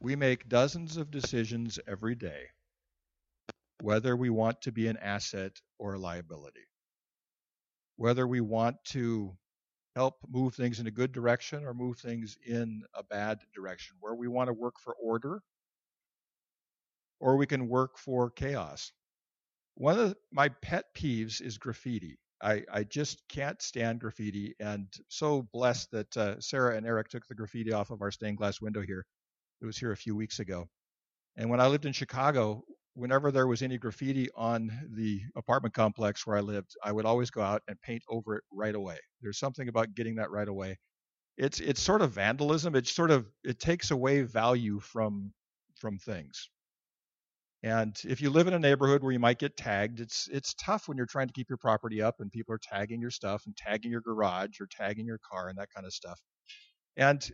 We make dozens of decisions every day whether we want to be an asset or a liability, whether we want to help move things in a good direction or move things in a bad direction, where we want to work for order or we can work for chaos. One of my pet peeves is graffiti. I, I just can't stand graffiti, and so blessed that uh, Sarah and Eric took the graffiti off of our stained glass window here. It was here a few weeks ago. And when I lived in Chicago, whenever there was any graffiti on the apartment complex where I lived, I would always go out and paint over it right away. There's something about getting that right away. It's it's sort of vandalism. It sort of it takes away value from from things. And if you live in a neighborhood where you might get tagged, it's it's tough when you're trying to keep your property up and people are tagging your stuff and tagging your garage or tagging your car and that kind of stuff. And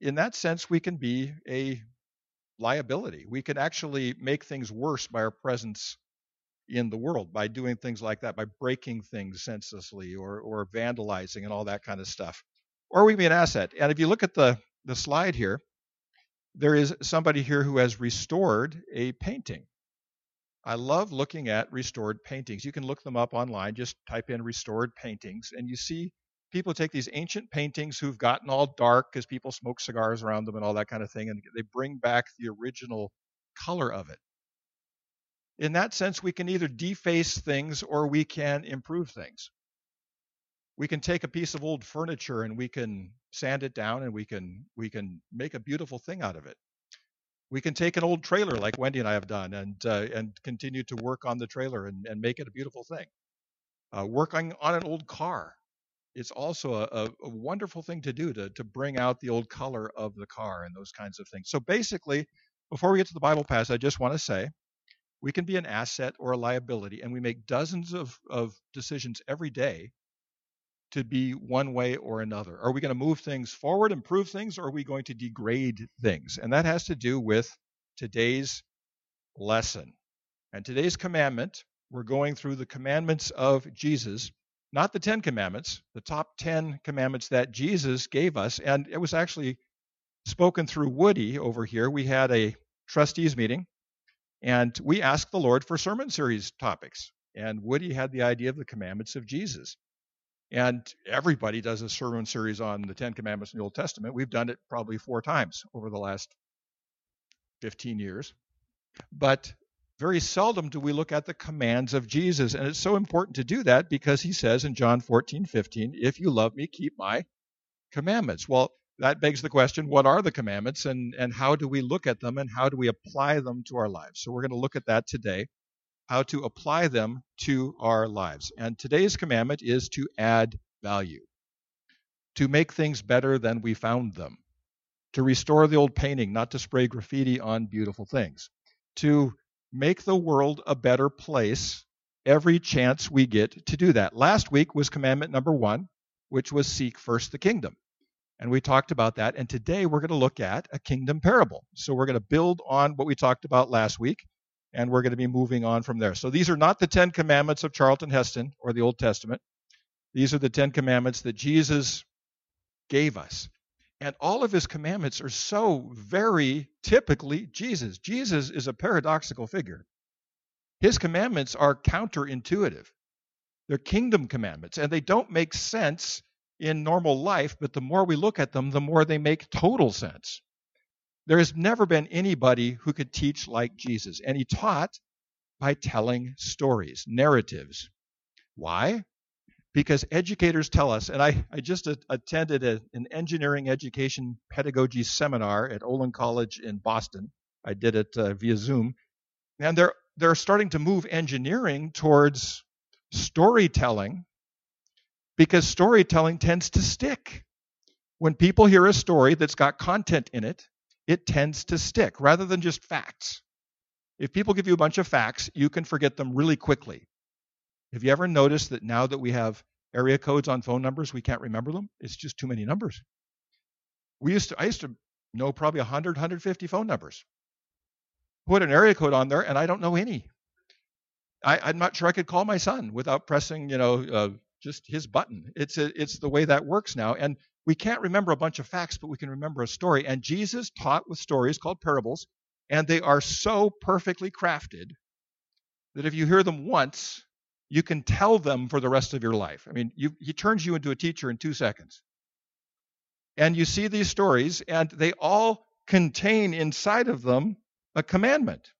in that sense, we can be a liability. We can actually make things worse by our presence in the world by doing things like that, by breaking things senselessly or or vandalizing and all that kind of stuff. Or we can be an asset. And if you look at the the slide here, there is somebody here who has restored a painting. I love looking at restored paintings. You can look them up online, just type in restored paintings, and you see people take these ancient paintings who've gotten all dark because people smoke cigars around them and all that kind of thing, and they bring back the original color of it. In that sense, we can either deface things or we can improve things. We can take a piece of old furniture and we can sand it down and we can we can make a beautiful thing out of it. We can take an old trailer like wendy and i have done and uh, and continue to work on the trailer and, and make it a beautiful thing. Uh, working on an old car it's also a, a, wonderful thing to do to, to bring out the old color of the car and those kinds of things so basically before we get to the bible passage i just want to say we can be an asset or a liability and we make dozens of, of decisions every day to be one way or another? Are we going to move things forward, improve things, or are we going to degrade things? And that has to do with today's lesson. And today's commandment, we're going through the commandments of Jesus, not the Ten Commandments, the top 10 commandments that Jesus gave us. And it was actually spoken through Woody over here. We had a trustees meeting, and we asked the Lord for sermon series topics. And Woody had the idea of the commandments of Jesus. And everybody does a sermon series on the Ten Commandments in the Old Testament. We've done it probably four times over the last 15 years. But very seldom do we look at the commands of Jesus. And it's so important to do that because he says in John 14, 15, if you love me, keep my commandments. Well, that begs the question what are the commandments and, and how do we look at them and how do we apply them to our lives? So we're going to look at that today how to apply them to our lives. And today's commandment is to add value, to make things better than we found them, to restore the old painting, not to spray graffiti on beautiful things, to make the world a better place every chance we get to do that. Last week was commandment number one, which was seek first the kingdom. And we talked about that. And today we're going to look at a kingdom parable. So we're going to build on what we talked about last week and we're going to be moving on from there. So these are not the Ten Commandments of Charlton Heston or the Old Testament. These are the Ten Commandments that Jesus gave us. And all of his commandments are so very typically Jesus. Jesus is a paradoxical figure. His commandments are counterintuitive. They're kingdom commandments, and they don't make sense in normal life, but the more we look at them, the more they make total sense. There has never been anybody who could teach like Jesus, and he taught by telling stories, narratives. Why? Because educators tell us, and I, I just a, attended a, an engineering education pedagogy seminar at Olin College in Boston. I did it uh, via Zoom, and they're they're starting to move engineering towards storytelling because storytelling tends to stick. When people hear a story that's got content in it, it tends to stick rather than just facts. If people give you a bunch of facts, you can forget them really quickly. Have you ever noticed that now that we have area codes on phone numbers, we can't remember them? It's just too many numbers. We used to I used to know probably 100, 150 phone numbers. Put an area code on there, and I don't know any. I, am not sure I could call my son without pressing, you know, uh, just his button. It's a, it's the way that works now, and we can't remember a bunch of facts, but we can remember a story. And Jesus taught with stories called parables, and they are so perfectly crafted that if you hear them once, you can tell them for the rest of your life. I mean, you, he turns you into a teacher in two seconds. And you see these stories, and they all contain inside of them a commandment.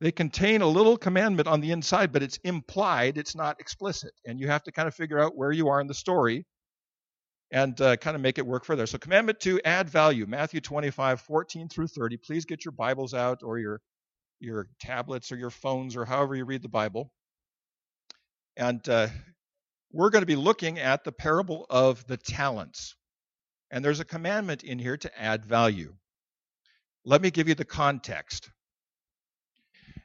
They contain a little commandment on the inside, but it's implied, it's not explicit. And you have to kind of figure out where you are in the story and uh, kind of make it work further. So, commandment two, add value. Matthew 25, 14 through 30. Please get your Bibles out or your, your tablets or your phones or however you read the Bible. And uh, we're going to be looking at the parable of the talents. And there's a commandment in here to add value. Let me give you the context.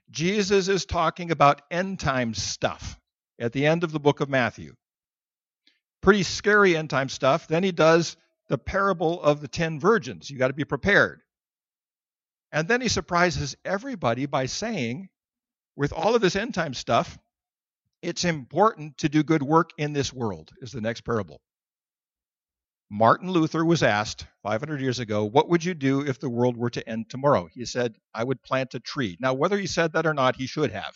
Jesus is talking about end time stuff at the end of the book of Matthew. Pretty scary end time stuff. Then he does the parable of the ten virgins. You got to be prepared. And then he surprises everybody by saying, with all of this end time stuff, it's important to do good work in this world, is the next parable. Martin Luther was asked 500 years ago, What would you do if the world were to end tomorrow? He said, I would plant a tree. Now, whether he said that or not, he should have.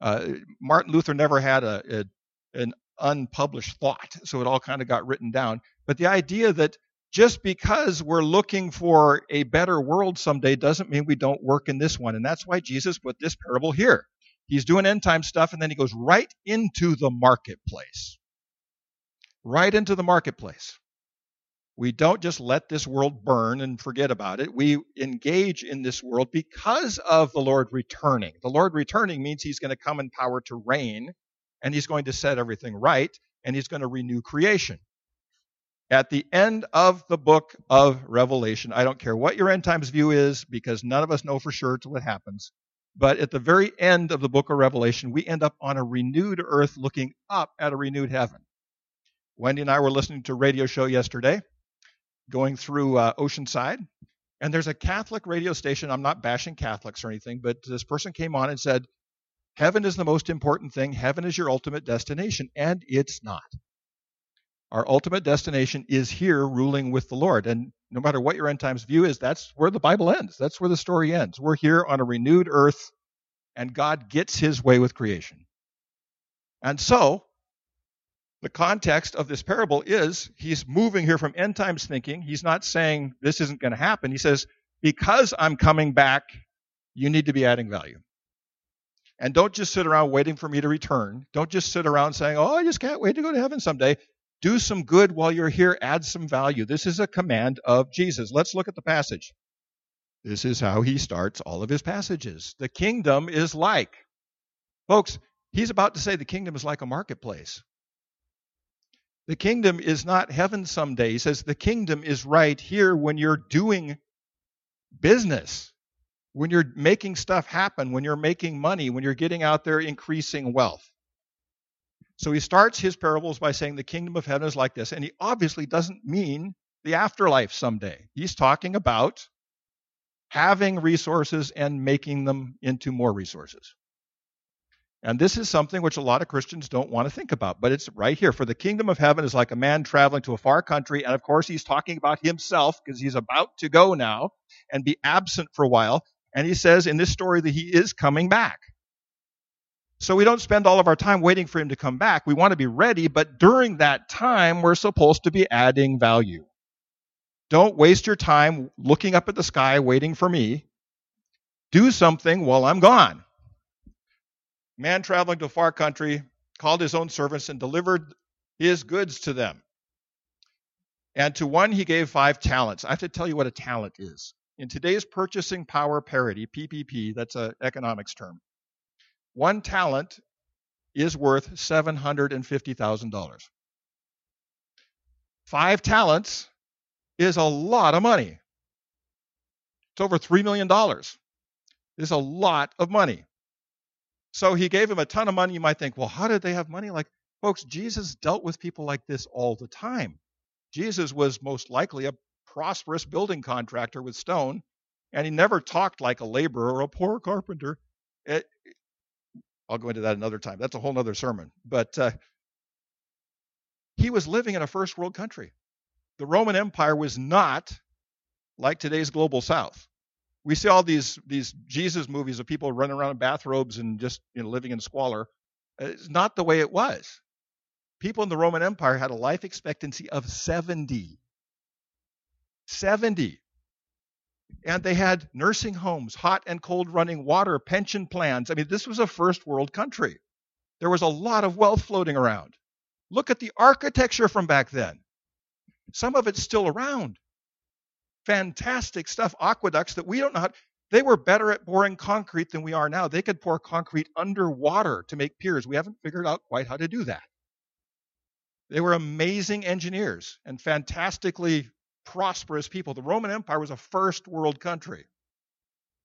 Uh, Martin Luther never had a, a, an unpublished thought, so it all kind of got written down. But the idea that just because we're looking for a better world someday doesn't mean we don't work in this one. And that's why Jesus put this parable here. He's doing end time stuff, and then he goes right into the marketplace. Right into the marketplace. We don't just let this world burn and forget about it. We engage in this world because of the Lord returning. The Lord returning means he's going to come in power to reign, and he's going to set everything right, and he's going to renew creation. At the end of the book of Revelation, I don't care what your end times view is, because none of us know for sure till it happens. But at the very end of the book of Revelation, we end up on a renewed earth looking up at a renewed heaven. Wendy and I were listening to a radio show yesterday, going through uh, Oceanside, and there's a Catholic radio station. I'm not bashing Catholics or anything, but this person came on and said, Heaven is the most important thing. Heaven is your ultimate destination. And it's not. Our ultimate destination is here ruling with the Lord. And no matter what your end times view is, that's where the Bible ends. That's where the story ends. We're here on a renewed earth, and God gets his way with creation. And so, the context of this parable is he's moving here from end times thinking. He's not saying this isn't going to happen. He says, because I'm coming back, you need to be adding value. And don't just sit around waiting for me to return. Don't just sit around saying, oh, I just can't wait to go to heaven someday. Do some good while you're here, add some value. This is a command of Jesus. Let's look at the passage. This is how he starts all of his passages. The kingdom is like. Folks, he's about to say the kingdom is like a marketplace. The kingdom is not heaven someday. He says the kingdom is right here when you're doing business, when you're making stuff happen, when you're making money, when you're getting out there increasing wealth. So he starts his parables by saying the kingdom of heaven is like this. And he obviously doesn't mean the afterlife someday. He's talking about having resources and making them into more resources. And this is something which a lot of Christians don't want to think about, but it's right here. For the kingdom of heaven is like a man traveling to a far country. And of course, he's talking about himself because he's about to go now and be absent for a while. And he says in this story that he is coming back. So we don't spend all of our time waiting for him to come back. We want to be ready, but during that time, we're supposed to be adding value. Don't waste your time looking up at the sky waiting for me. Do something while I'm gone. Man traveling to a far country called his own servants and delivered his goods to them. And to one he gave five talents. I have to tell you what a talent is. In today's purchasing power parity, PPP, that's an economics term, one talent is worth $750,000. Five talents is a lot of money. It's over $3 million. It's a lot of money. So he gave him a ton of money. You might think, well, how did they have money? Like, folks, Jesus dealt with people like this all the time. Jesus was most likely a prosperous building contractor with stone, and he never talked like a laborer or a poor carpenter. It, I'll go into that another time. That's a whole other sermon. But uh, he was living in a first world country. the Roman Empire was not like today's global south. We see all these these Jesus movies of people running around in bathrobes and just you know living in squalor. It's not the way it was. People in the Roman Empire had a life expectancy of 70. 70. And they had nursing homes, hot and cold running water, pension plans. I mean, this was a first world country. There was a lot of wealth floating around. Look at the architecture from back then. Some of it's still around. Fantastic stuff. Aqueducts that we don't know how. They were better at pouring concrete than we are now. They could pour concrete underwater to make piers. We haven't figured out quite how to do that. They were amazing engineers and fantastically prosperous people. The Roman Empire was a first world country.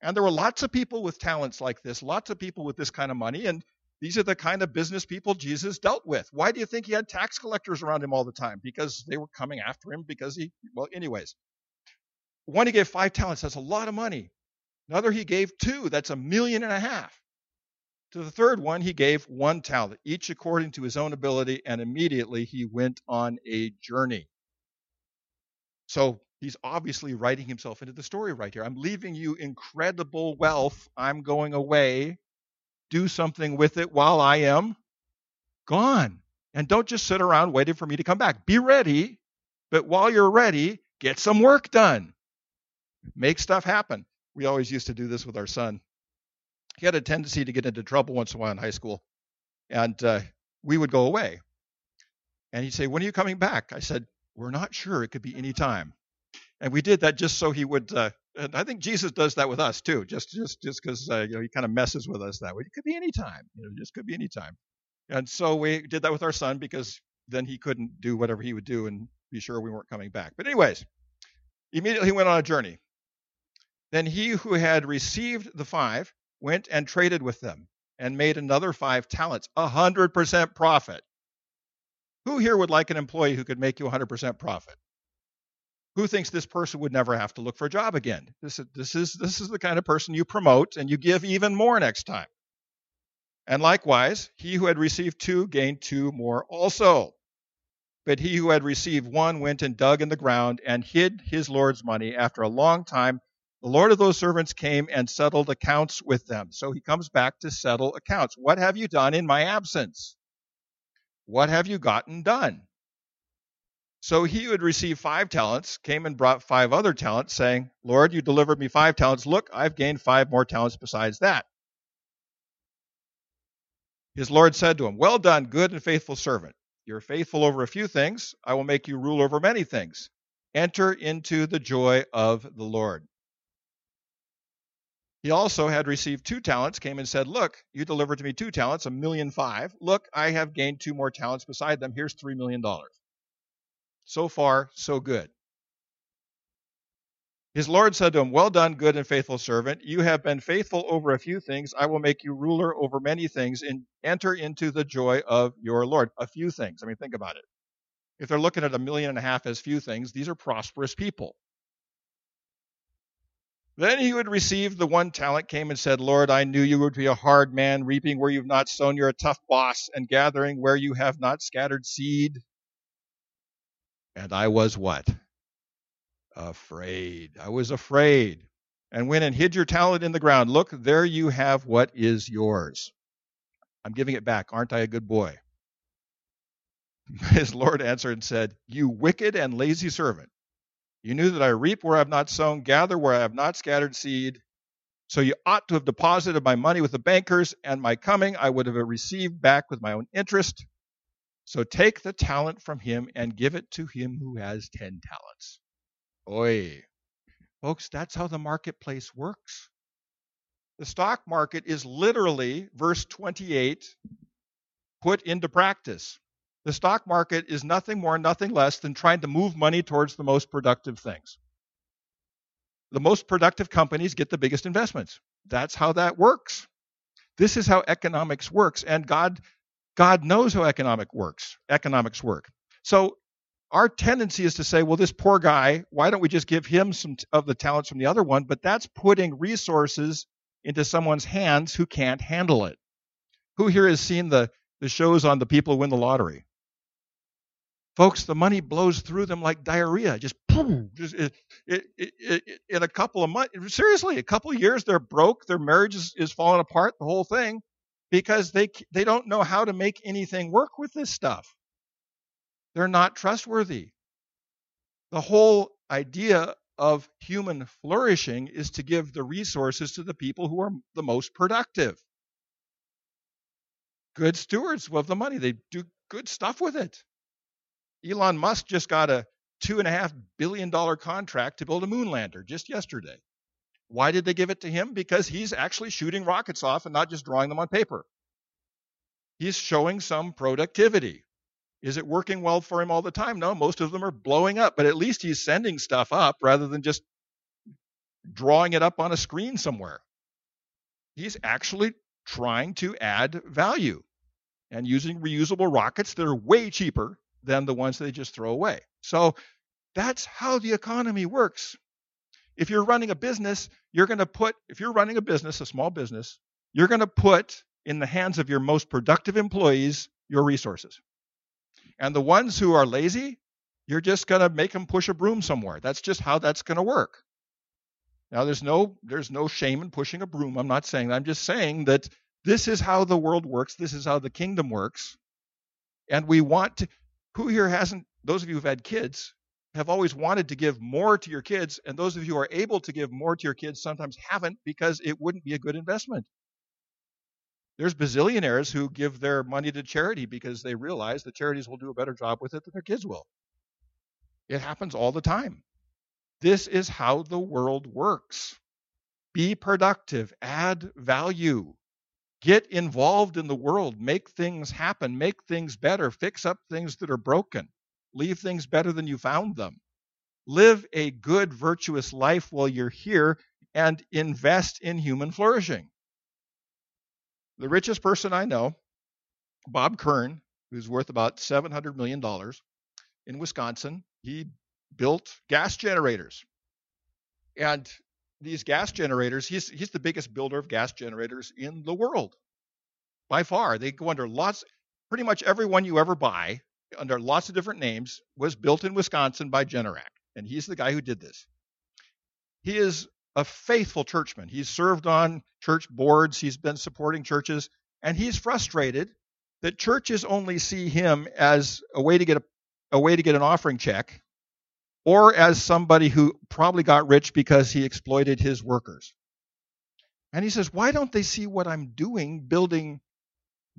And there were lots of people with talents like this, lots of people with this kind of money, and these are the kind of business people Jesus dealt with. Why do you think he had tax collectors around him all the time? Because they were coming after him because he, well, anyways. One he gave five talents, that's a lot of money. Another he gave two, that's a million and a half. To the third one, he gave one talent, each according to his own ability, and immediately he went on a journey. So he's obviously writing himself into the story right here. I'm leaving you incredible wealth. I'm going away. Do something with it while I am gone. And don't just sit around waiting for me to come back. Be ready, but while you're ready, get some work done. Make stuff happen. We always used to do this with our son. He had a tendency to get into trouble once in a while in high school. And uh, we would go away. And he'd say, When are you coming back? I said, we're not sure. It could be any time. And we did that just so he would. Uh, and I think Jesus does that with us too, just just just because uh, you know he kind of messes with us that way. It could be any time. You know, just could be any time. And so we did that with our son because then he couldn't do whatever he would do and be sure we weren't coming back. But anyways, immediately he went on a journey. Then he who had received the five went and traded with them and made another five talents, a hundred percent profit. Who here would like an employee who could make you 100% profit? Who thinks this person would never have to look for a job again? This, this, is, this is the kind of person you promote and you give even more next time. And likewise, he who had received two gained two more also. But he who had received one went and dug in the ground and hid his Lord's money. After a long time, the Lord of those servants came and settled accounts with them. So he comes back to settle accounts. What have you done in my absence? What have you gotten done? So he who had received five talents came and brought five other talents, saying, Lord, you delivered me five talents. Look, I've gained five more talents besides that. His Lord said to him, Well done, good and faithful servant. You're faithful over a few things. I will make you rule over many things. Enter into the joy of the Lord. He also had received two talents, came and said, Look, you delivered to me two talents, a million five. Look, I have gained two more talents beside them. Here's $3 million. So far, so good. His Lord said to him, Well done, good and faithful servant. You have been faithful over a few things. I will make you ruler over many things and enter into the joy of your Lord. A few things. I mean, think about it. If they're looking at a million and a half as few things, these are prosperous people. Then he who had received the one talent came and said, Lord, I knew you would be a hard man, reaping where you've not sown. You're a tough boss, and gathering where you have not scattered seed. And I was what? Afraid. I was afraid. And went and hid your talent in the ground. Look, there you have what is yours. I'm giving it back. Aren't I a good boy? His Lord answered and said, You wicked and lazy servant. You knew that I reap where I have not sown, gather where I have not scattered seed. So you ought to have deposited my money with the bankers, and my coming I would have received back with my own interest. So take the talent from him and give it to him who has ten talents. Oi. Folks, that's how the marketplace works. The stock market is literally, verse 28, put into practice. The stock market is nothing more, nothing less than trying to move money towards the most productive things. The most productive companies get the biggest investments. That's how that works. This is how economics works, and God, God knows how economic works. Economics work. So our tendency is to say, well, this poor guy, why don't we just give him some of the talents from the other one? But that's putting resources into someone's hands who can't handle it. Who here has seen the, the shows on the people who win the lottery? Folks, the money blows through them like diarrhea. Just, just it, it, it, in a couple of months, seriously, a couple of years, they're broke. Their marriage is, is falling apart, the whole thing, because they, they don't know how to make anything work with this stuff. They're not trustworthy. The whole idea of human flourishing is to give the resources to the people who are the most productive. Good stewards of the money. They do good stuff with it. Elon Musk just got a $2.5 billion contract to build a moon lander just yesterday. Why did they give it to him? Because he's actually shooting rockets off and not just drawing them on paper. He's showing some productivity. Is it working well for him all the time? No, most of them are blowing up, but at least he's sending stuff up rather than just drawing it up on a screen somewhere. He's actually trying to add value and using reusable rockets that are way cheaper than the ones they just throw away. So that's how the economy works. If you're running a business, you're going to put, if you're running a business, a small business, you're going to put in the hands of your most productive employees your resources. And the ones who are lazy, you're just going to make them push a broom somewhere. That's just how that's going to work. Now there's no there's no shame in pushing a broom. I'm not saying that. I'm just saying that this is how the world works. This is how the kingdom works. And we want to who here hasn't those of you who've had kids have always wanted to give more to your kids and those of you who are able to give more to your kids sometimes haven't because it wouldn't be a good investment. There's bazillionaires who give their money to charity because they realize the charities will do a better job with it than their kids will. It happens all the time. This is how the world works. Be productive, add value, get involved in the world, make things happen, make things better, fix up things that are broken, leave things better than you found them. Live a good, virtuous life while you're here and invest in human flourishing. The richest person I know, Bob Kern, who's worth about $700 million in Wisconsin, he built gas generators. And these gas generators, he's, he's the biggest builder of gas generators in the world by far. They go under lots, pretty much every one you ever buy under lots of different names was built in Wisconsin by Generac. And he's the guy who did this. He is a faithful churchman. He's served on church boards, he's been supporting churches, and he's frustrated that churches only see him as a way to get a, a way to get an offering check or as somebody who probably got rich because he exploited his workers. And he says, "Why don't they see what I'm doing building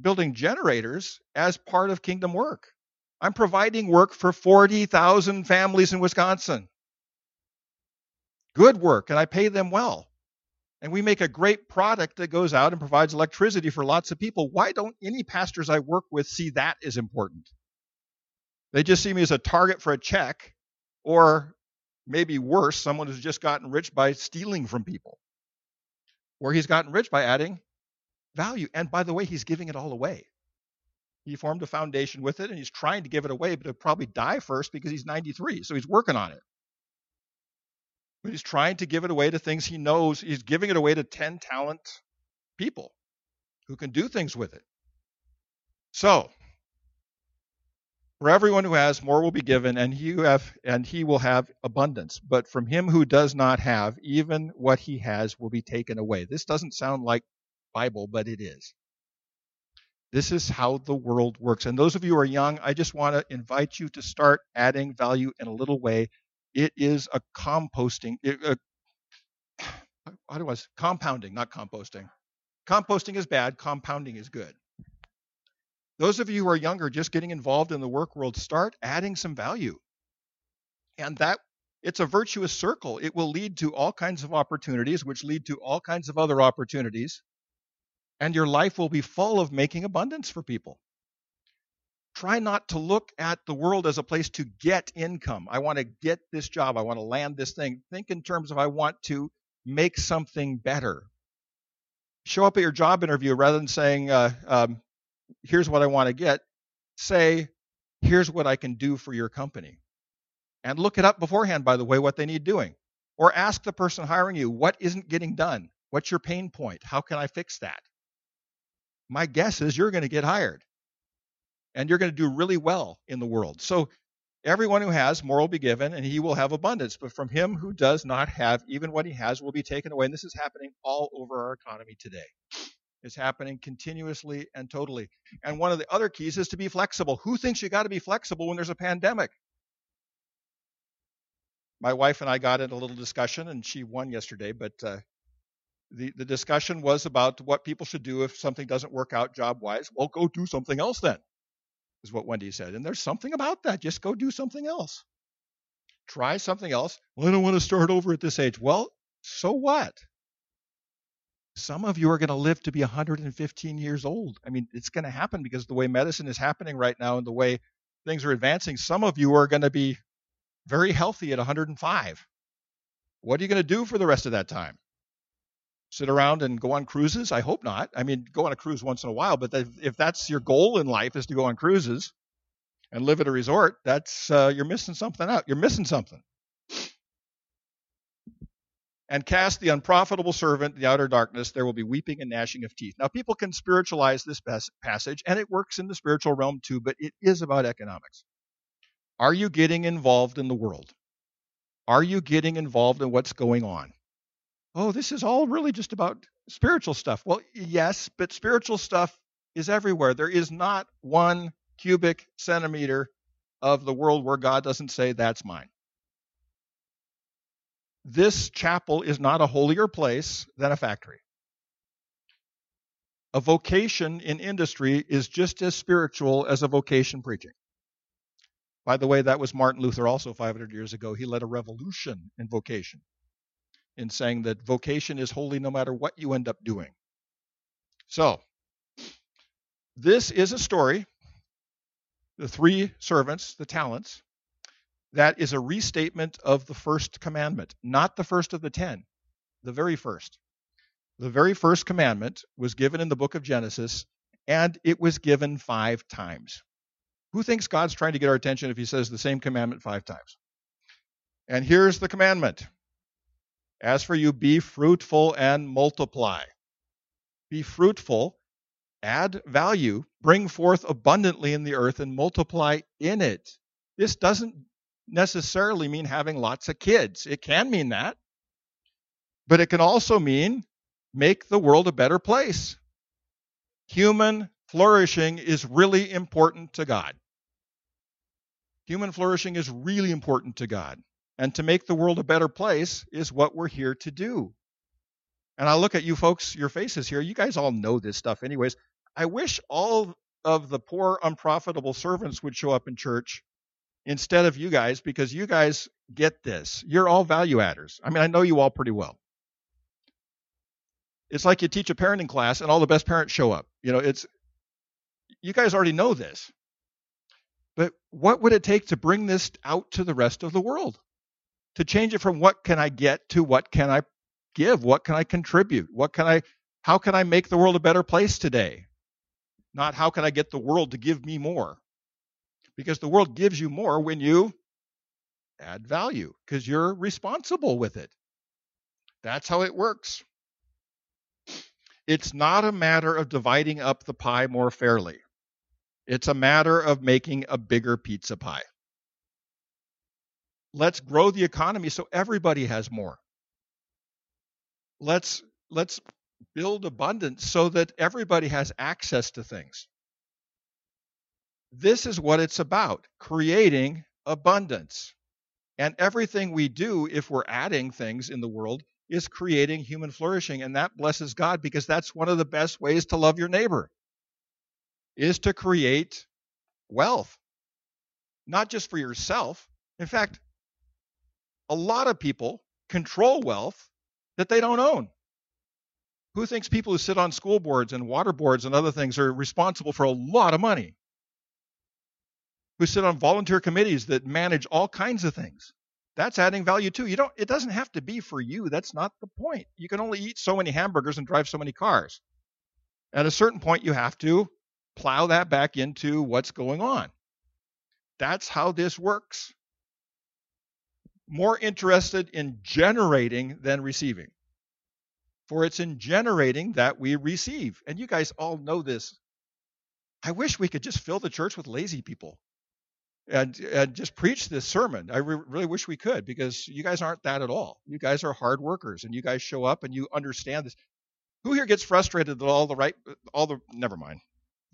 building generators as part of kingdom work? I'm providing work for 40,000 families in Wisconsin good work and I pay them well. And we make a great product that goes out and provides electricity for lots of people. Why don't any pastors I work with see that as important? They just see me as a target for a check, or maybe worse, someone who's just gotten rich by stealing from people. Or he's gotten rich by adding value. And by the way, he's giving it all away. He formed a foundation with it and he's trying to give it away, but he'll probably die first because he's 93. So he's working on it. But he's trying to give it away to things he knows. He's giving it away to 10 talent people who can do things with it. So, for everyone who has, more will be given, and he have and he will have abundance. But from him who does not have, even what he has will be taken away. This doesn't sound like Bible, but it is. This is how the world works. And those of you who are young, I just want to invite you to start adding value in a little way it is a composting. It, uh, how do I compounding, not composting. Composting is bad. Compounding is good. Those of you who are younger, just getting involved in the work world, start adding some value, and that it's a virtuous circle. It will lead to all kinds of opportunities, which lead to all kinds of other opportunities, and your life will be full of making abundance for people try not to look at the world as a place to get income. I want to get this job. I want to land this thing. Think in terms of I want to make something better. Show up at your job interview rather than saying, uh, um, here's what I want to get. Say, here's what I can do for your company. And look it up beforehand, by the way, what they need doing. Or ask the person hiring you, what isn't getting done? What's your pain point? How can I fix that? My guess is you're going to get hired and you're going to do really well in the world. So Everyone who has, more will be given, and he will have abundance. But from him who does not have, even what he has will be taken away. And this is happening all over our economy today. It's happening continuously and totally. And one of the other keys is to be flexible. Who thinks you got to be flexible when there's a pandemic? My wife and I got in a little discussion, and she won yesterday, but uh, the, the discussion was about what people should do if something doesn't work out job wise. Well, go do something else then is what Wendy said. And there's something about that. Just go do something else. Try something else. Well, I don't want to start over at this age. Well, so what? Some of you are going to live to be 115 years old. I mean, it's going to happen because the way medicine is happening right now and the way things are advancing, some of you are going to be very healthy at 105. What are you going to do for the rest of that time? sit around and go on cruises? I hope not. I mean, go on a cruise once in a while, but if that's your goal in life is to go on cruises and live at a resort, that's uh, you're missing something out. You're missing something. And cast the unprofitable servant in the outer darkness. There will be weeping and gnashing of teeth. Now, people can spiritualize this passage, and it works in the spiritual realm too, but it is about economics. Are you getting involved in the world? Are you getting involved in what's going on? oh, this is all really just about spiritual stuff. Well, yes, but spiritual stuff is everywhere. There is not one cubic centimeter of the world where God doesn't say, that's mine. This chapel is not a holier place than a factory. A vocation in industry is just as spiritual as a vocation preaching. By the way, that was Martin Luther also 500 years ago. He led a revolution in vocation in saying that vocation is holy no matter what you end up doing. So, this is a story, the three servants, the talents, that is a restatement of the first commandment, not the first of the ten, the very first. The very first commandment was given in the book of Genesis, and it was given five times. Who thinks God's trying to get our attention if he says the same commandment five times? And here's the commandment as for you, be fruitful and multiply. Be fruitful, add value, bring forth abundantly in the earth, and multiply in it. This doesn't necessarily mean having lots of kids. It can mean that. But it can also mean make the world a better place. Human flourishing is really important to God. Human flourishing is really important to God and to make the world a better place is what we're here to do. And I look at you folks, your faces here. You guys all know this stuff, anyways. I wish all of the poor, unprofitable servants would show up in church instead of you guys because you guys get this. You're all value adders. I mean, I know you all pretty well. It's like you teach a parenting class and all the best parents show up. You know, it's you guys already know this. But what would it take to bring this out to the rest of the world? to change it from what can I get to what can I give? What can I contribute? What can I how can I make the world a better place today? Not how can I get the world to give me more? Because the world gives you more when you add value because you're responsible with it. That's how it works. It's not a matter of dividing up the pie more fairly. It's a matter of making a bigger pizza pie. Let's grow the economy so everybody has more. Let's let's build abundance so that everybody has access to things. This is what it's about, creating abundance. And everything we do if we're adding things in the world is creating human flourishing and that blesses God because that's one of the best ways to love your neighbor is to create wealth. Not just for yourself. In fact, a lot of people control wealth that they don't own. Who thinks people who sit on school boards and water boards and other things are responsible for a lot of money? Who sit on volunteer committees that manage all kinds of things? That's adding value too. You don't it doesn't have to be for you. That's not the point. You can only eat so many hamburgers and drive so many cars. At a certain point you have to plow that back into what's going on. That's how this works more interested in generating than receiving. For it's in generating that we receive. And you guys all know this. I wish we could just fill the church with lazy people. And and just preach this sermon. I re- really wish we could because you guys aren't that at all. You guys are hard workers and you guys show up and you understand this. Who here gets frustrated that all the right all the never mind.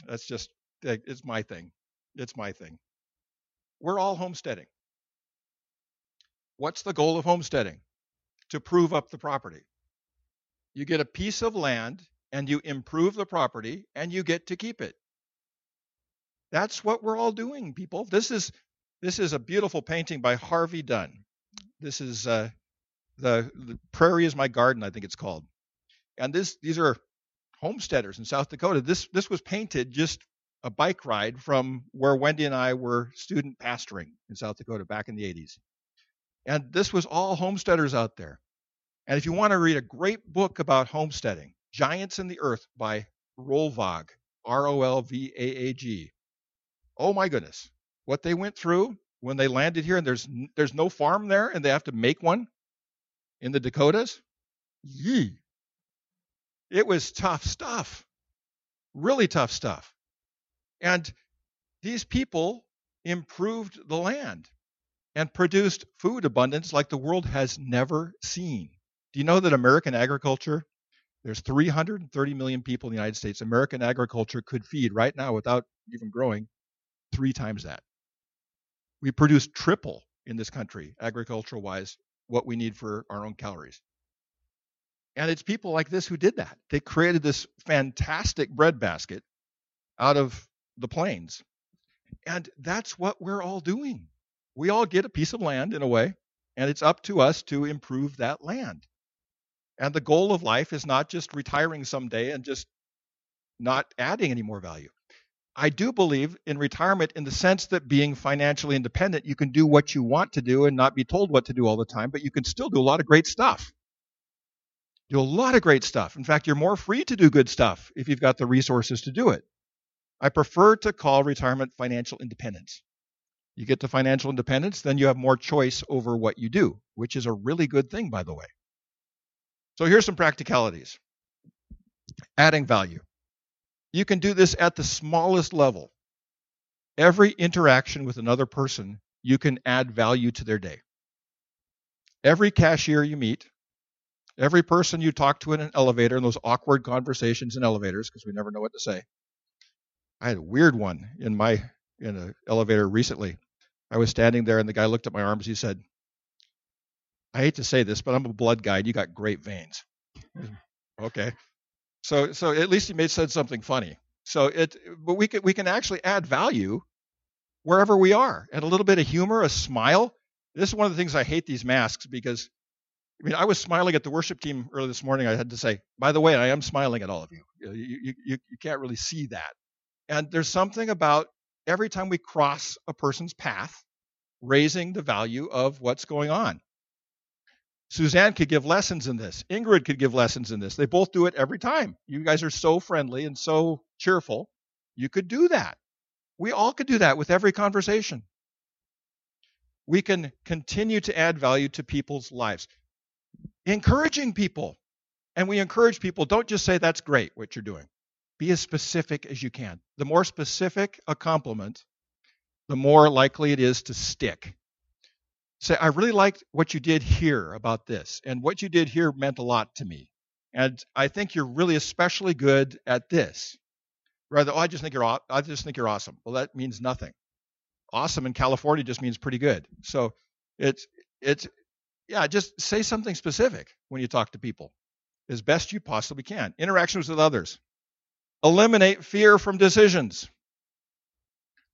That's just it's my thing. It's my thing. We're all homesteading. What's the goal of homesteading? To prove up the property. You get a piece of land and you improve the property and you get to keep it. That's what we're all doing, people. This is this is a beautiful painting by Harvey Dunn. This is uh, the, the Prairie is my garden, I think it's called. And this these are homesteaders in South Dakota. This this was painted just a bike ride from where Wendy and I were student pastoring in South Dakota back in the 80s. And this was all homesteaders out there. And if you want to read a great book about homesteading, Giants in the Earth by Rolvaag, R O L V A A G. Oh my goodness, what they went through when they landed here and there's there's no farm there and they have to make one in the Dakotas. Yee. It was tough stuff. Really tough stuff. And these people improved the land and produced food abundance like the world has never seen. Do you know that American agriculture, there's 330 million people in the United States. American agriculture could feed right now without even growing three times that. We produce triple in this country, agricultural wise, what we need for our own calories. And it's people like this who did that. They created this fantastic breadbasket out of the plains. And that's what we're all doing. We all get a piece of land in a way, and it's up to us to improve that land. And the goal of life is not just retiring someday and just not adding any more value. I do believe in retirement in the sense that being financially independent, you can do what you want to do and not be told what to do all the time, but you can still do a lot of great stuff. Do a lot of great stuff. In fact, you're more free to do good stuff if you've got the resources to do it. I prefer to call retirement financial independence. You get to financial independence, then you have more choice over what you do, which is a really good thing, by the way. So here's some practicalities adding value. You can do this at the smallest level. Every interaction with another person, you can add value to their day. Every cashier you meet, every person you talk to in an elevator, and those awkward conversations in elevators, because we never know what to say. I had a weird one in my in an elevator recently. I was standing there, and the guy looked at my arms. He said, "I hate to say this, but I'm a blood guy, you got great veins." okay. So so at least he may said something funny. So it but we can we can actually add value wherever we are. And a little bit of humor, a smile. This is one of the things I hate these masks because I mean I was smiling at the worship team early this morning. I had to say, by the way, I am smiling at all of you. You, you, you, you can't really see that. And there's something about every time we cross a person's path, raising the value of what's going on. Suzanne could give lessons in this. Ingrid could give lessons in this. They both do it every time. You guys are so friendly and so cheerful. You could do that. We all could do that with every conversation. We can continue to add value to people's lives. Encouraging people. And we encourage people, don't just say, that's great what you're doing. Be as specific as you can. The more specific a compliment, the more likely it is to stick say, I really liked what you did here about this, and what you did here meant a lot to me. And I think you're really especially good at this. Rather, oh, I just think you're I just think you're awesome. Well, that means nothing. Awesome in California just means pretty good. So it's it's yeah, just say something specific when you talk to people as best you possibly can. Interactions with others. Eliminate fear from decisions.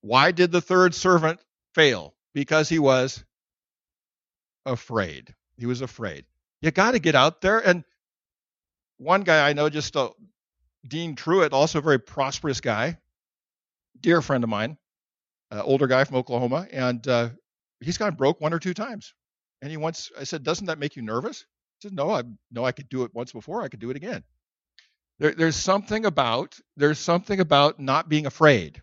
Why did the third servant fail? Because he was afraid. He was afraid. You got to get out there. And one guy I know, just uh, Dean Truitt, also a very prosperous guy, dear friend of mine, uh, older guy from Oklahoma, and uh, he's gone broke one or two times. And he once, I said, doesn't that make you nervous? He said, no, I know I could do it once before. I could do it again. There, there's something about there's something about not being afraid.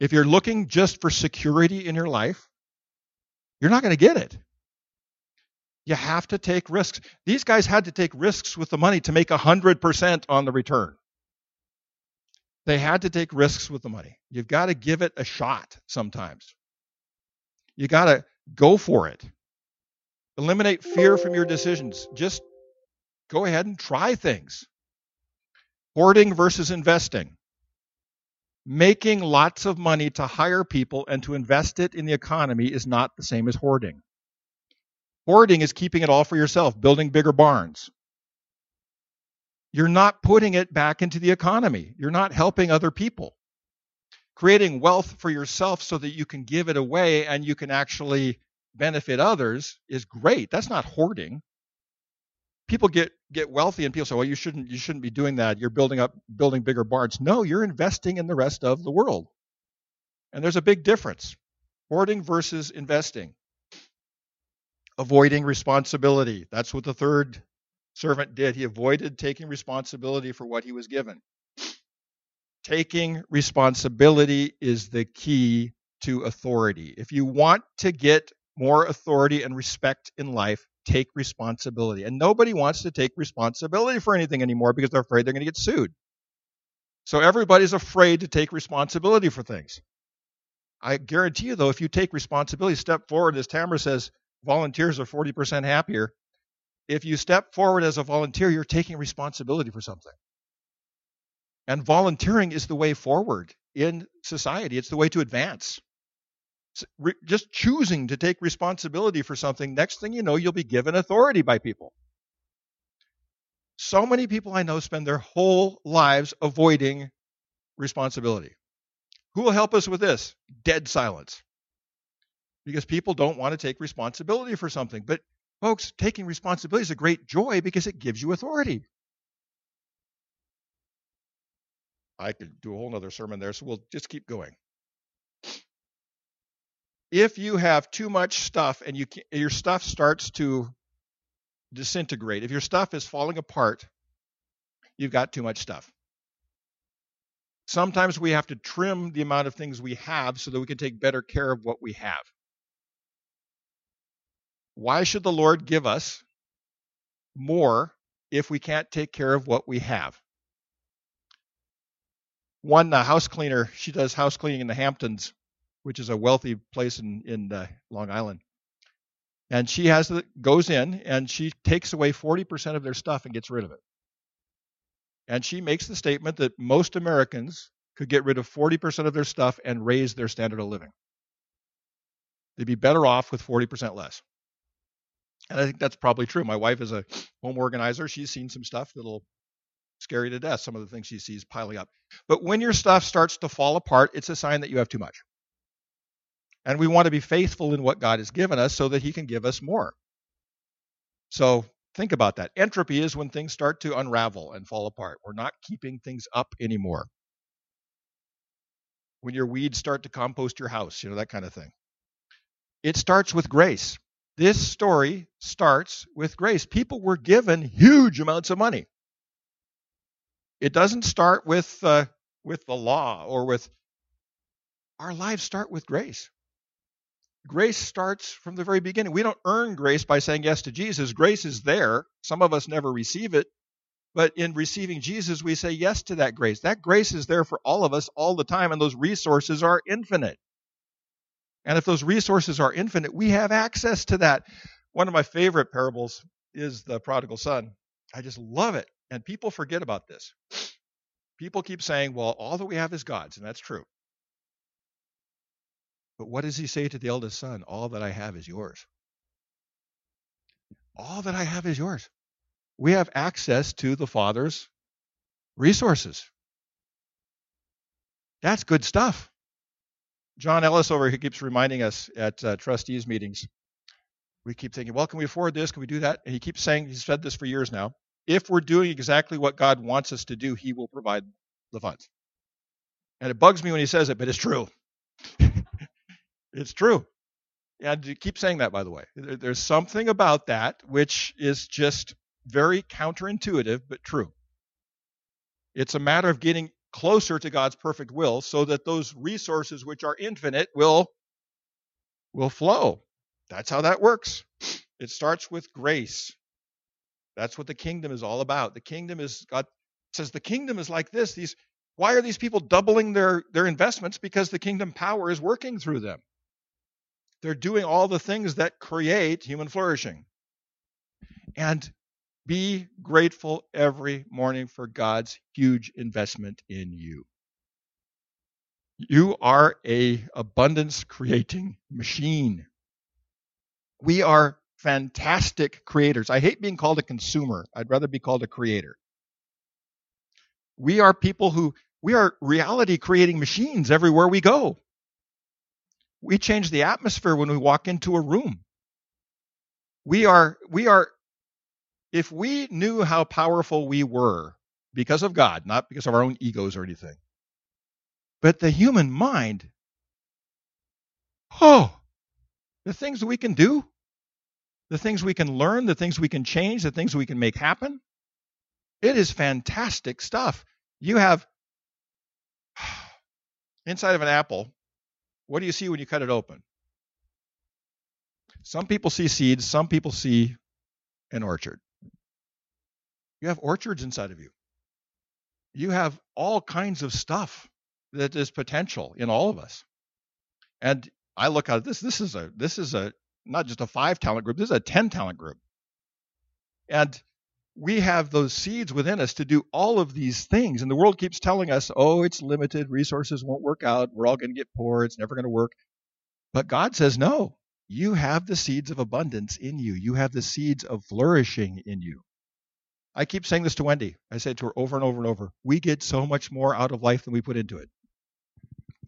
If you're looking just for security in your life, you're not going to get it. You have to take risks. These guys had to take risks with the money to make 100% on the return. They had to take risks with the money. You've got to give it a shot sometimes. You got to go for it. Eliminate fear from your decisions. Just go ahead and try things. Hoarding versus investing. Making lots of money to hire people and to invest it in the economy is not the same as hoarding. Hoarding is keeping it all for yourself, building bigger barns. You're not putting it back into the economy. You're not helping other people. Creating wealth for yourself so that you can give it away and you can actually benefit others is great. That's not hoarding. People get get wealthy and people say, "Well, you shouldn't you shouldn't be doing that. You're building up building bigger barns." No, you're investing in the rest of the world. And there's a big difference. Hoarding versus investing avoiding responsibility. That's what the third servant did. He avoided taking responsibility for what he was given. Taking responsibility is the key to authority. If you want to get more authority and respect in life, take responsibility. And nobody wants to take responsibility for anything anymore because they're afraid they're going to get sued. So everybody's afraid to take responsibility for things. I guarantee you, though, if you take responsibility, step forward, as Tamara says, volunteers are 40% happier. If you step forward as a volunteer, you're taking responsibility for something. And volunteering is the way forward in society, it's the way to advance. Just choosing to take responsibility for something, next thing you know, you'll be given authority by people. So many people I know spend their whole lives avoiding responsibility. Who will help us with this? Dead silence because people don't want to take responsibility for something. But folks, taking responsibility is a great joy because it gives you authority. I could do a whole other sermon there, so we'll just keep going. If you have too much stuff and you your stuff starts to disintegrate, if your stuff is falling apart, you've got too much stuff. Sometimes we have to trim the amount of things we have so that we can take better care of what we have. Why should the Lord give us more if we can't take care of what we have? One house cleaner, she does house cleaning in the Hamptons, which is a wealthy place in in uh, Long Island. And she has the, goes in and she takes away 40% of their stuff and gets rid of it. And she makes the statement that most Americans could get rid of 40% of their stuff and raise their standard of living. They'd be better off with 40% less. And I think that's probably true. My wife is a home organizer. She's seen some stuff that'll scare you to death, some of the things she sees piling up. But when your stuff starts to fall apart, it's a sign that you have too much. And we want to be faithful in what God has given us so that He can give us more. So think about that. Entropy is when things start to unravel and fall apart. We're not keeping things up anymore. When your weeds start to compost your house, you know, that kind of thing. It starts with grace. This story starts with grace. People were given huge amounts of money. It doesn't start with uh, with the law or with our lives start with grace. Grace starts from the very beginning. We don't earn grace by saying yes to Jesus. Grace is there. Some of us never receive it. But in receiving Jesus, we say yes to that grace. That grace is there for all of us all the time, and those resources are infinite. And if those resources are infinite, we have access to that. One of my favorite parables is the prodigal son. I just love it. And people forget about this. People keep saying, well, all that we have is God's, and that's true. But what does he say to the eldest son? All that I have is yours. All that I have is yours. We have access to the Father's resources. That's good stuff. John Ellis over here keeps reminding us at uh, trustees meetings. We keep thinking, well, can we afford this? Can we do that? And he keeps saying, he's said this for years now. If we're doing exactly what God wants us to do, he will provide the funds. And it bugs me when he says it, but it's true. it's true. And keep saying that, by the way. There's something about that which is just very counterintuitive, but true. It's a matter of getting closer to God's perfect will so that those resources which are infinite will will flow. That's how that works. It starts with grace. That's what the kingdom is all about. The kingdom is God says the kingdom is like this. These Why are these people doubling their, their investments? Because the kingdom power is working through them. They're doing all the things that create human flourishing. And be grateful every morning for God's huge investment in you. You are a abundance creating machine. We are fantastic creators. I hate being called a consumer. I'd rather be called a creator. We are people who we are reality creating machines everywhere we go. We change the atmosphere when we walk into a room. We are we are if we knew how powerful we were because of God, not because of our own egos or anything, but the human mind, oh, the things we can do, the things we can learn, the things we can change, the things we can make happen, it is fantastic stuff. You have inside of an apple, what do you see when you cut it open? Some people see seeds, some people see an orchard. You have orchards inside of you. You have all kinds of stuff that is potential in all of us. And I look at this. This is a this is a not just a five talent group. This is a ten talent group. And we have those seeds within us to do all of these things. And the world keeps telling us, oh, it's limited, resources won't work out, we're all going to get poor, it's never going to work. But God says, no, you have the seeds of abundance in you, you have the seeds of flourishing in you. I keep saying this to Wendy. I say to her over and over and over. We get so much more out of life than we put into it.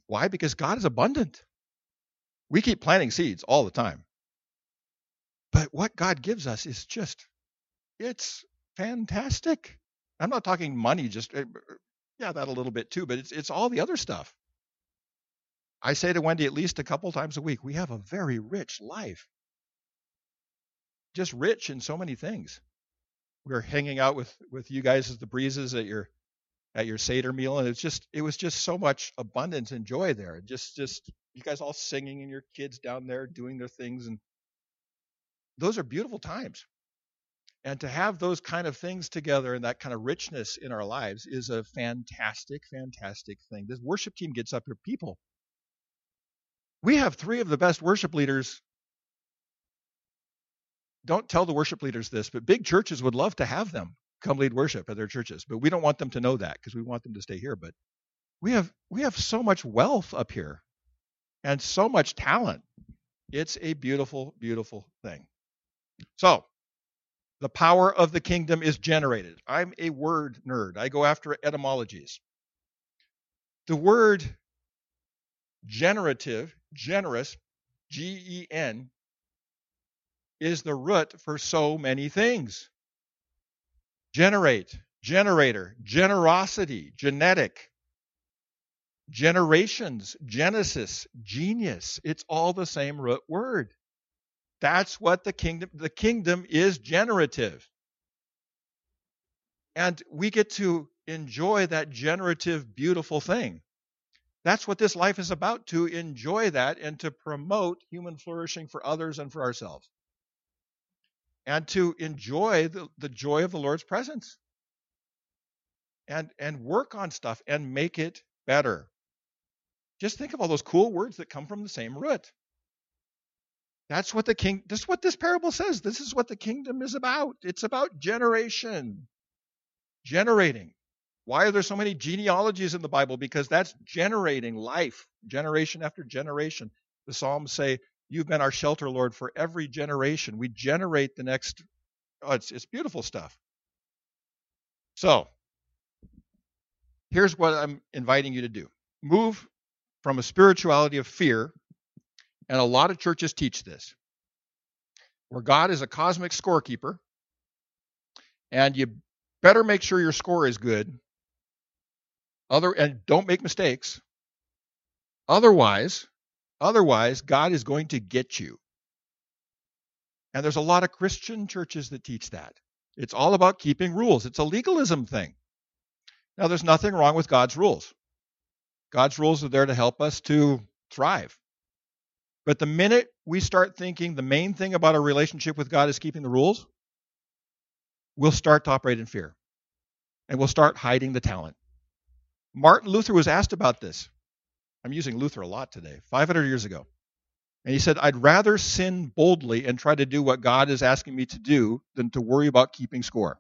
Why? Because God is abundant. We keep planting seeds all the time. But what God gives us is just, it's fantastic. I'm not talking money, just, eh, yeah, that a little bit too, but it's, it's all the other stuff. I say to Wendy at least a couple times a week, we have a very rich life. Just rich in so many things We're hanging out with with you guys as the breezes at your at your Seder meal, and it's just it was just so much abundance and joy there. Just just you guys all singing and your kids down there doing their things, and those are beautiful times. And to have those kind of things together and that kind of richness in our lives is a fantastic, fantastic thing. This worship team gets up here, people. We have three of the best worship leaders don't tell the worship leaders this, but big churches would love to have them come lead worship at their churches, but we don't want them to know that because we want them to stay here. But we have we have so much wealth up here and so much talent. It's a beautiful, beautiful thing. So, the power of the kingdom is generated. I'm a word nerd. I go after etymologies. The word generative, generous, G E N, is the root for so many things generate, generator, generosity, genetic, generations, genesis, genius. It's all the same root word. That's what the kingdom the kingdom is generative. And we get to enjoy that generative beautiful thing. That's what this life is about to enjoy that and to promote human flourishing for others and for ourselves and to enjoy the, the joy of the Lord's presence and and work on stuff and make it better. Just think of all those cool words that come from the same root. That's what the king this is what this parable says. This is what the kingdom is about. It's about generation. Generating. Why are there so many genealogies in the Bible? Because that's generating life, generation after generation. The Psalms say, You've been our shelter, Lord, for every generation. We generate the next. Oh, it's, it's beautiful stuff. So, here's what I'm inviting you to do move from a spirituality of fear, and a lot of churches teach this, where God is a cosmic scorekeeper, and you better make sure your score is good. Other and don't make mistakes. Otherwise, Otherwise, God is going to get you. And there's a lot of Christian churches that teach that. It's all about keeping rules. It's a legalism thing. Now, there's nothing wrong with God's rules. God's rules are there to help us to thrive. But the minute we start thinking the main thing about our relationship with God is keeping the rules, we'll start to operate in fear. And we'll start hiding the talent. Martin Luther was asked about this. I'm using Luther a lot today, 500 years ago. And he said, I'd rather sin boldly and try to do what God is asking me to do than to worry about keeping score.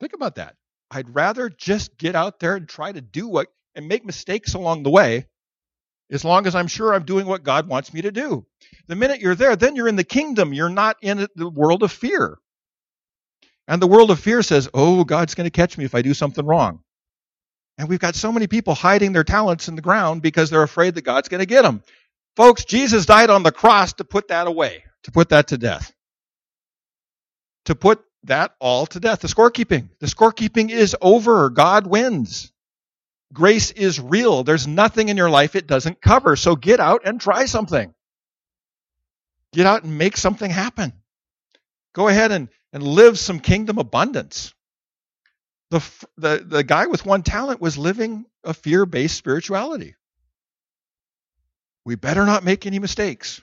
Think about that. I'd rather just get out there and try to do what and make mistakes along the way as long as I'm sure I'm doing what God wants me to do. The minute you're there, then you're in the kingdom. You're not in the world of fear. And the world of fear says, oh, God's going to catch me if I do something wrong. And we've got so many people hiding their talents in the ground because they're afraid that God's going to get them. Folks, Jesus died on the cross to put that away, to put that to death. To put that all to death. The scorekeeping. The scorekeeping is over. God wins. Grace is real. There's nothing in your life it doesn't cover. So get out and try something. Get out and make something happen. Go ahead and, and live some kingdom abundance. The, the, the guy with one talent was living a fear based spirituality. We better not make any mistakes.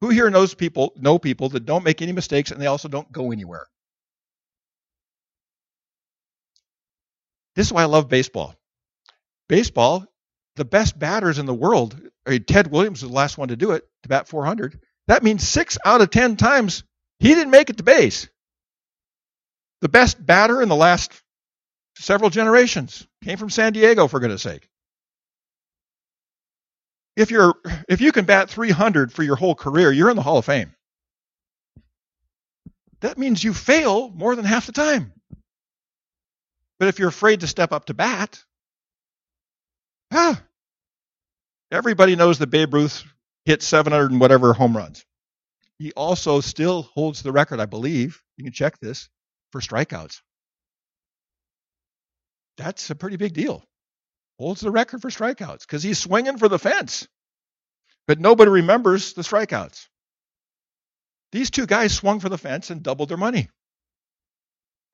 Who here knows people, know people that don't make any mistakes and they also don't go anywhere? This is why I love baseball. Baseball, the best batters in the world, I mean, Ted Williams was the last one to do it, to bat 400. That means six out of 10 times he didn't make it to base. The best batter in the last several generations. Came from San Diego, for goodness sake. If you're if you can bat 300 for your whole career, you're in the Hall of Fame. That means you fail more than half the time. But if you're afraid to step up to bat, ah, everybody knows that Babe Ruth hit 700 and whatever home runs. He also still holds the record, I believe. You can check this for strikeouts. That's a pretty big deal. Holds the record for strikeouts because he's swinging for the fence. But nobody remembers the strikeouts. These two guys swung for the fence and doubled their money.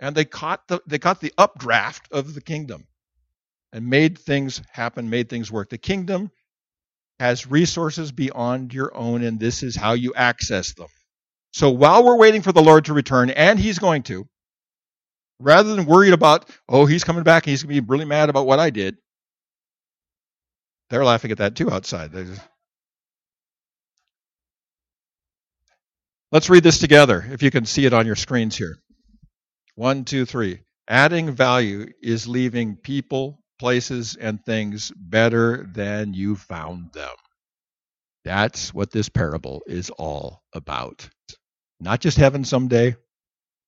And they caught the they caught the updraft of the kingdom and made things happen, made things work. The kingdom has resources beyond your own, and this is how you access them. So while we're waiting for the Lord to return, and He's going to, rather than worried about, oh, he's coming back and he's going to be really mad about what I did, they're laughing at that too outside. Let's read this together, if you can see it on your screens here. One, two, three. Adding value is leaving people, places, and things better than you found them. That's what this parable is all about. Not just heaven someday,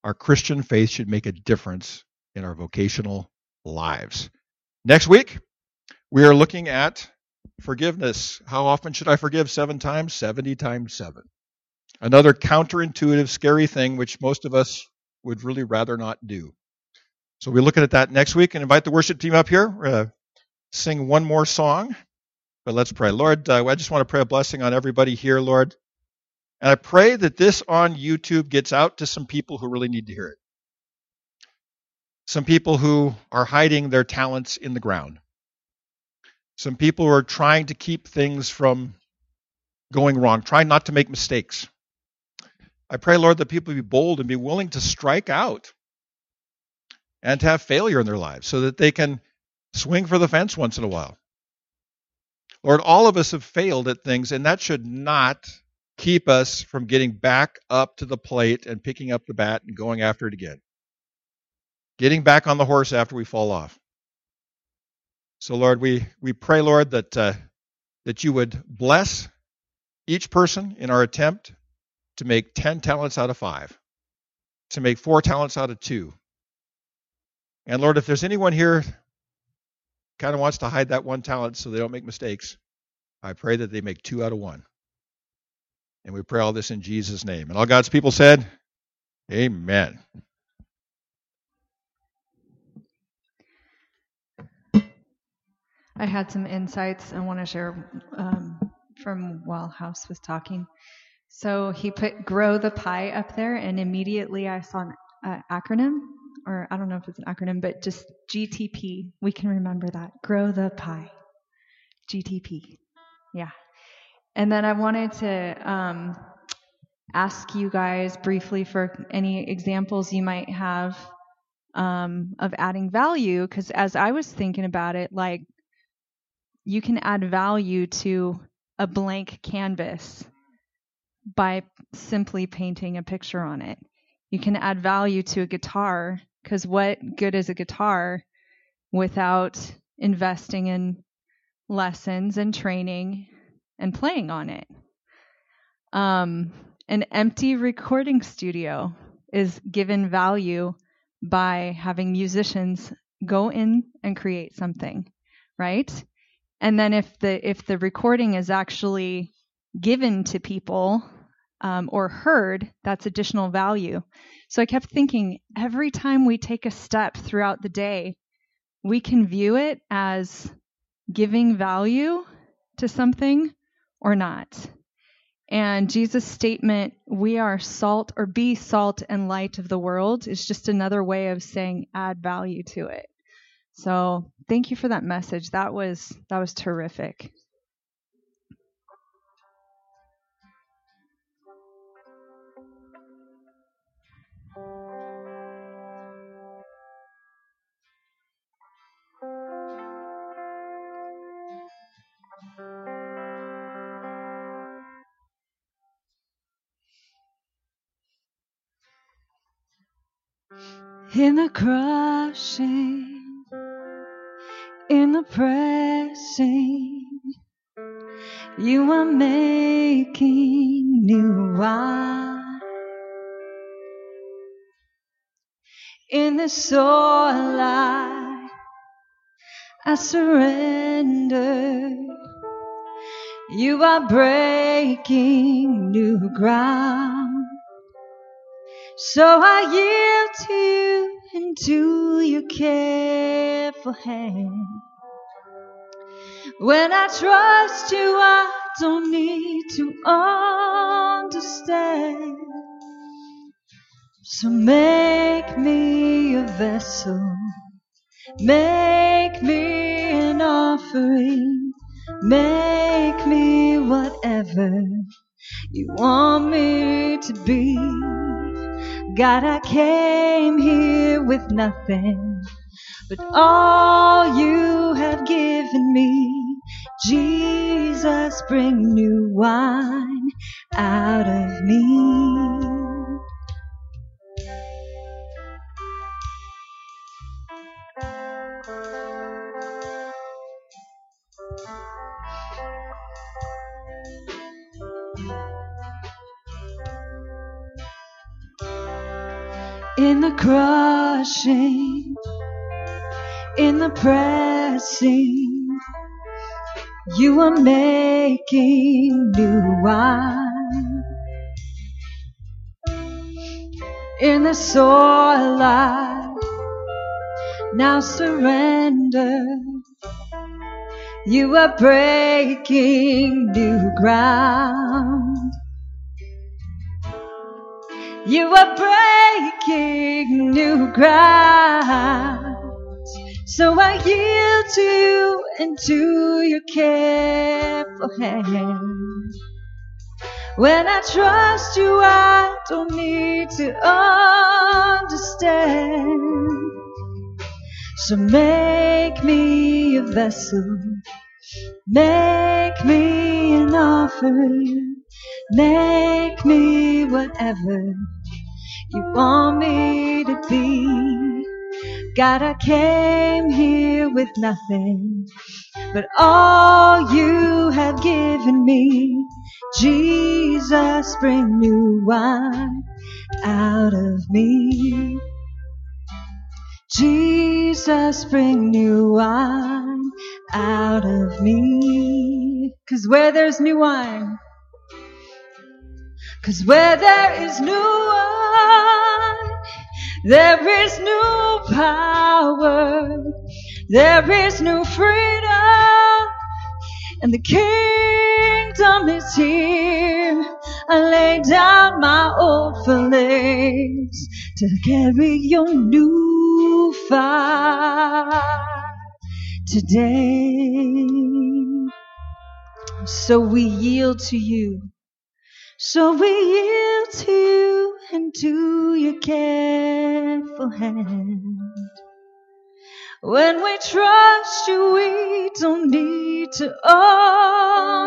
our Christian faith should make a difference in our vocational lives. Next week, we are looking at forgiveness. How often should I forgive? Seven times? 70 times seven. Another counterintuitive, scary thing which most of us would really rather not do. So we're looking at that next week and invite the worship team up here. We're going to sing one more song, but let's pray. Lord, uh, I just want to pray a blessing on everybody here, Lord. And I pray that this on YouTube gets out to some people who really need to hear it. Some people who are hiding their talents in the ground. Some people who are trying to keep things from going wrong, trying not to make mistakes. I pray, Lord, that people be bold and be willing to strike out and to have failure in their lives so that they can swing for the fence once in a while. Lord, all of us have failed at things, and that should not keep us from getting back up to the plate and picking up the bat and going after it again. Getting back on the horse after we fall off. So, Lord, we, we pray, Lord, that, uh, that you would bless each person in our attempt to make 10 talents out of five, to make four talents out of two. And Lord, if there's anyone here kind of wants to hide that one talent so they don't make mistakes, I pray that they make two out of one. And we pray all this in Jesus' name. And all God's people said, Amen. I had some insights I want to share um, from while House was talking. So he put grow the pie up there, and immediately I saw an uh, acronym, or I don't know if it's an acronym, but just GTP. We can remember that. Grow the pie. GTP. Yeah. And then I wanted to um, ask you guys briefly for any examples you might have um, of adding value because as I was thinking about it, like you can add value to a blank canvas by simply painting a picture on it. You can add value to a guitar because what good is a guitar without investing in lessons and training and playing on it? Um, an empty recording studio is given value by having musicians go in and create something, right? And then if the if the recording is actually given to people um, or heard, that's additional value. So I kept thinking every time we take a step throughout the day, we can view it as giving value to something or not. And Jesus' statement, we are salt or be salt and light of the world, is just another way of saying add value to it. So thank you for that message. That was that was terrific. In the crushing, in the pressing, you are making new wine. In the soul I, I surrender. You are breaking new ground. So I yield to you into your careful hand. When I trust you, I don't need to understand. So make me a vessel, make me an offering, make me whatever you want me to be. God, I came here with nothing, but all you have given me. Jesus, bring new wine out of me. In the crushing, in the pressing, you are making new wine. In the soil I now surrender. You are breaking new ground. You are breaking new ground. So I yield to you and to your careful hand. When I trust you, I don't need to understand. So make me a vessel, make me an offering, make me whatever you want me to be. God, I came here with nothing, but all you have given me. Jesus, bring new wine out of me. Jesus, bring new wine out of me. Cause where there's new wine, cause where there is new wine, there is new power, there is new freedom, and the kingdom is here. I lay down my old feelings to carry your new fire today. So we yield to you. So we yield to you and to your careful hand. When we trust you, we don't need to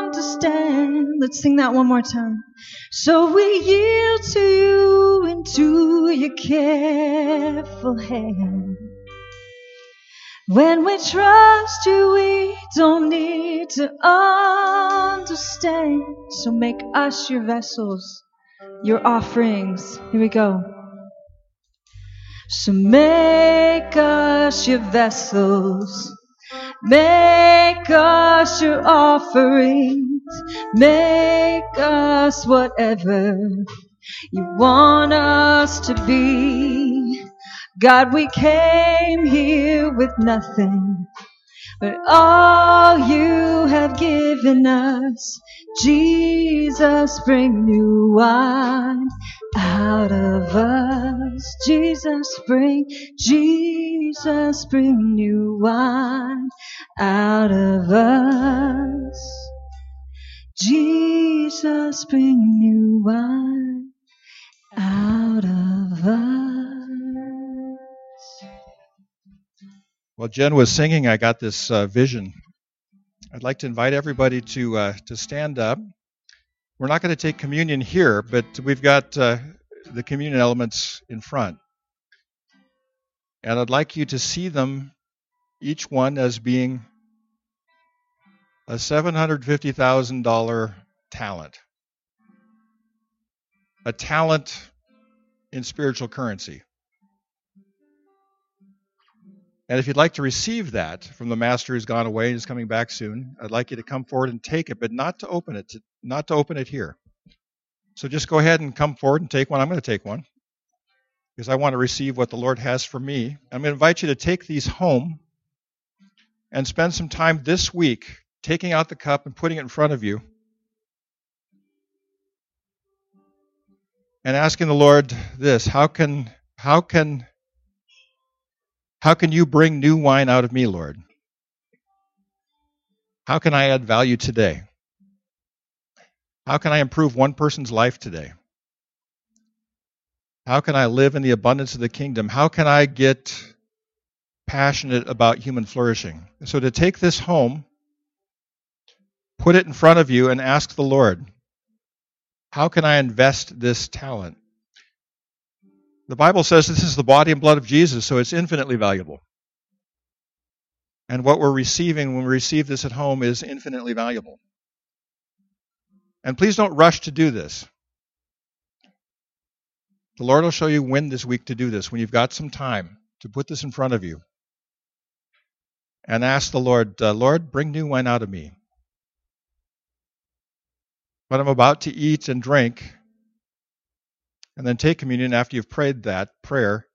understand. Let's sing that one more time. So we yield to you into your careful hand. When we trust you, we don't need to understand. So make us your vessels, your offerings. Here we go. So make us your vessels. Make us your offerings. Make us whatever you want us to be. God, we came here with nothing, but all you have given us. Jesus, bring new wine out of us. Jesus, bring, Jesus, bring new wine out of us. Jesus, bring new wine out of us. While Jen was singing, I got this uh, vision. I'd like to invite everybody to uh, to stand up. We're not going to take communion here, but we've got uh, the communion elements in front, and I'd like you to see them, each one as being a seven hundred fifty thousand dollar talent, a talent in spiritual currency. And if you'd like to receive that from the master who's gone away and is coming back soon, I'd like you to come forward and take it, but not to open it, to, not to open it here. So just go ahead and come forward and take one. I'm going to take one because I want to receive what the Lord has for me. I'm going to invite you to take these home and spend some time this week taking out the cup and putting it in front of you and asking the Lord this, how can how can how can you bring new wine out of me, Lord? How can I add value today? How can I improve one person's life today? How can I live in the abundance of the kingdom? How can I get passionate about human flourishing? So, to take this home, put it in front of you, and ask the Lord, How can I invest this talent? The Bible says this is the body and blood of Jesus, so it's infinitely valuable. And what we're receiving when we receive this at home is infinitely valuable. And please don't rush to do this. The Lord will show you when this week to do this, when you've got some time to put this in front of you. And ask the Lord, uh, Lord, bring new wine out of me. What I'm about to eat and drink and then take communion after you've prayed that prayer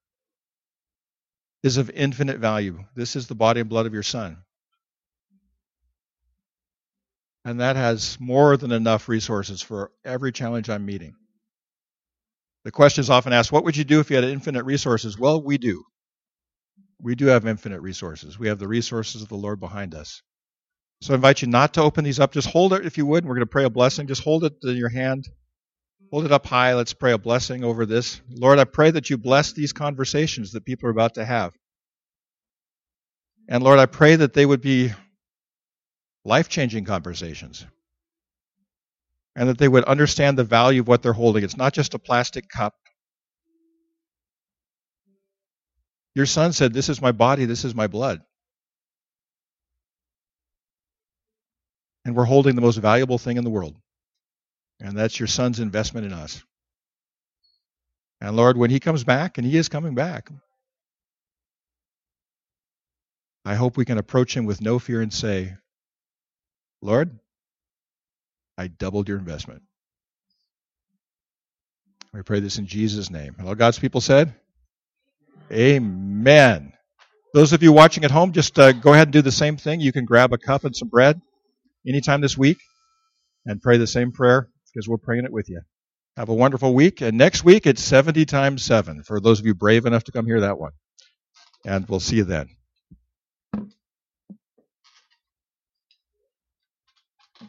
is of infinite value. This is the body and blood of your Son. And that has more than enough resources for every challenge I'm meeting. The question is often asked, what would you do if you had infinite resources? Well, we do. We do have infinite resources. We have the resources of the Lord behind us. So I invite you not to open these up. Just hold it if you would. We're going to pray a blessing. Just hold it in your hand. Hold it up high. Let's pray a blessing over this. Lord, I pray that you bless these conversations that people are about to have. And Lord, I pray that they would be life changing conversations and that they would understand the value of what they're holding. It's not just a plastic cup. Your son said, This is my body, this is my blood. And we're holding the most valuable thing in the world. And that's your son's investment in us. And Lord, when he comes back, and he is coming back, I hope we can approach him with no fear and say, Lord, I doubled your investment. We pray this in Jesus' name. All God's people said, Amen. Those of you watching at home, just uh, go ahead and do the same thing. You can grab a cup and some bread anytime this week and pray the same prayer because we're praying it with you. Have a wonderful week. And next week, it's 70 times 7 for those of you brave enough to come hear that one. And we'll see you then.